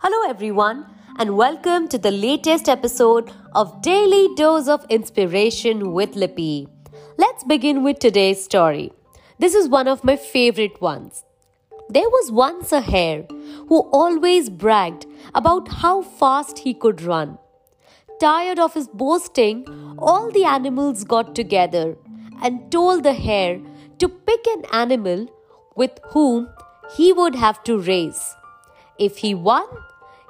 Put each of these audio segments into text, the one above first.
Hello, everyone, and welcome to the latest episode of Daily Dose of Inspiration with Lippy. Let's begin with today's story. This is one of my favorite ones. There was once a hare who always bragged about how fast he could run. Tired of his boasting, all the animals got together and told the hare to pick an animal with whom he would have to race. If he won,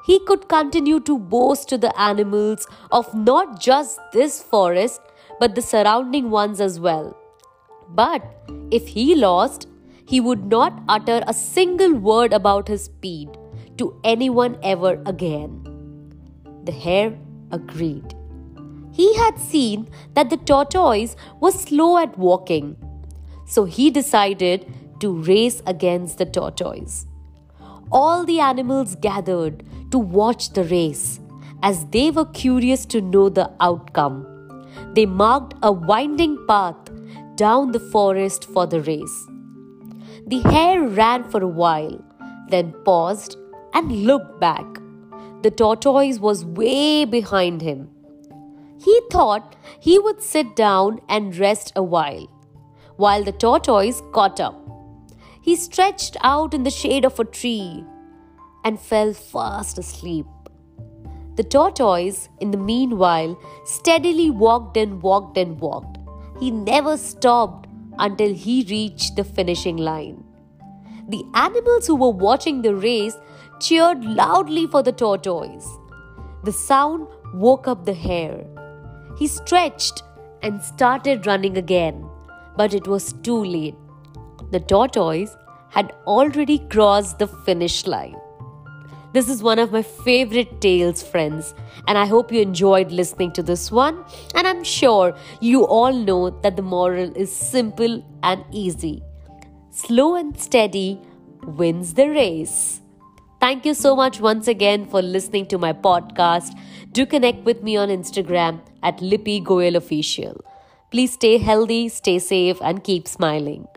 he could continue to boast to the animals of not just this forest but the surrounding ones as well. But if he lost, he would not utter a single word about his speed to anyone ever again. The hare agreed. He had seen that the tortoise was slow at walking, so he decided to race against the tortoise. All the animals gathered to watch the race as they were curious to know the outcome. They marked a winding path down the forest for the race. The hare ran for a while, then paused and looked back. The tortoise was way behind him. He thought he would sit down and rest a while, while the tortoise caught up. He stretched out in the shade of a tree and fell fast asleep. The tortoise, in the meanwhile, steadily walked and walked and walked. He never stopped until he reached the finishing line. The animals who were watching the race cheered loudly for the tortoise. The sound woke up the hare. He stretched and started running again, but it was too late. The tortoise had already crossed the finish line. This is one of my favorite tales, friends, and I hope you enjoyed listening to this one. And I'm sure you all know that the moral is simple and easy slow and steady wins the race. Thank you so much once again for listening to my podcast. Do connect with me on Instagram at Lippy Goyal Official. Please stay healthy, stay safe, and keep smiling.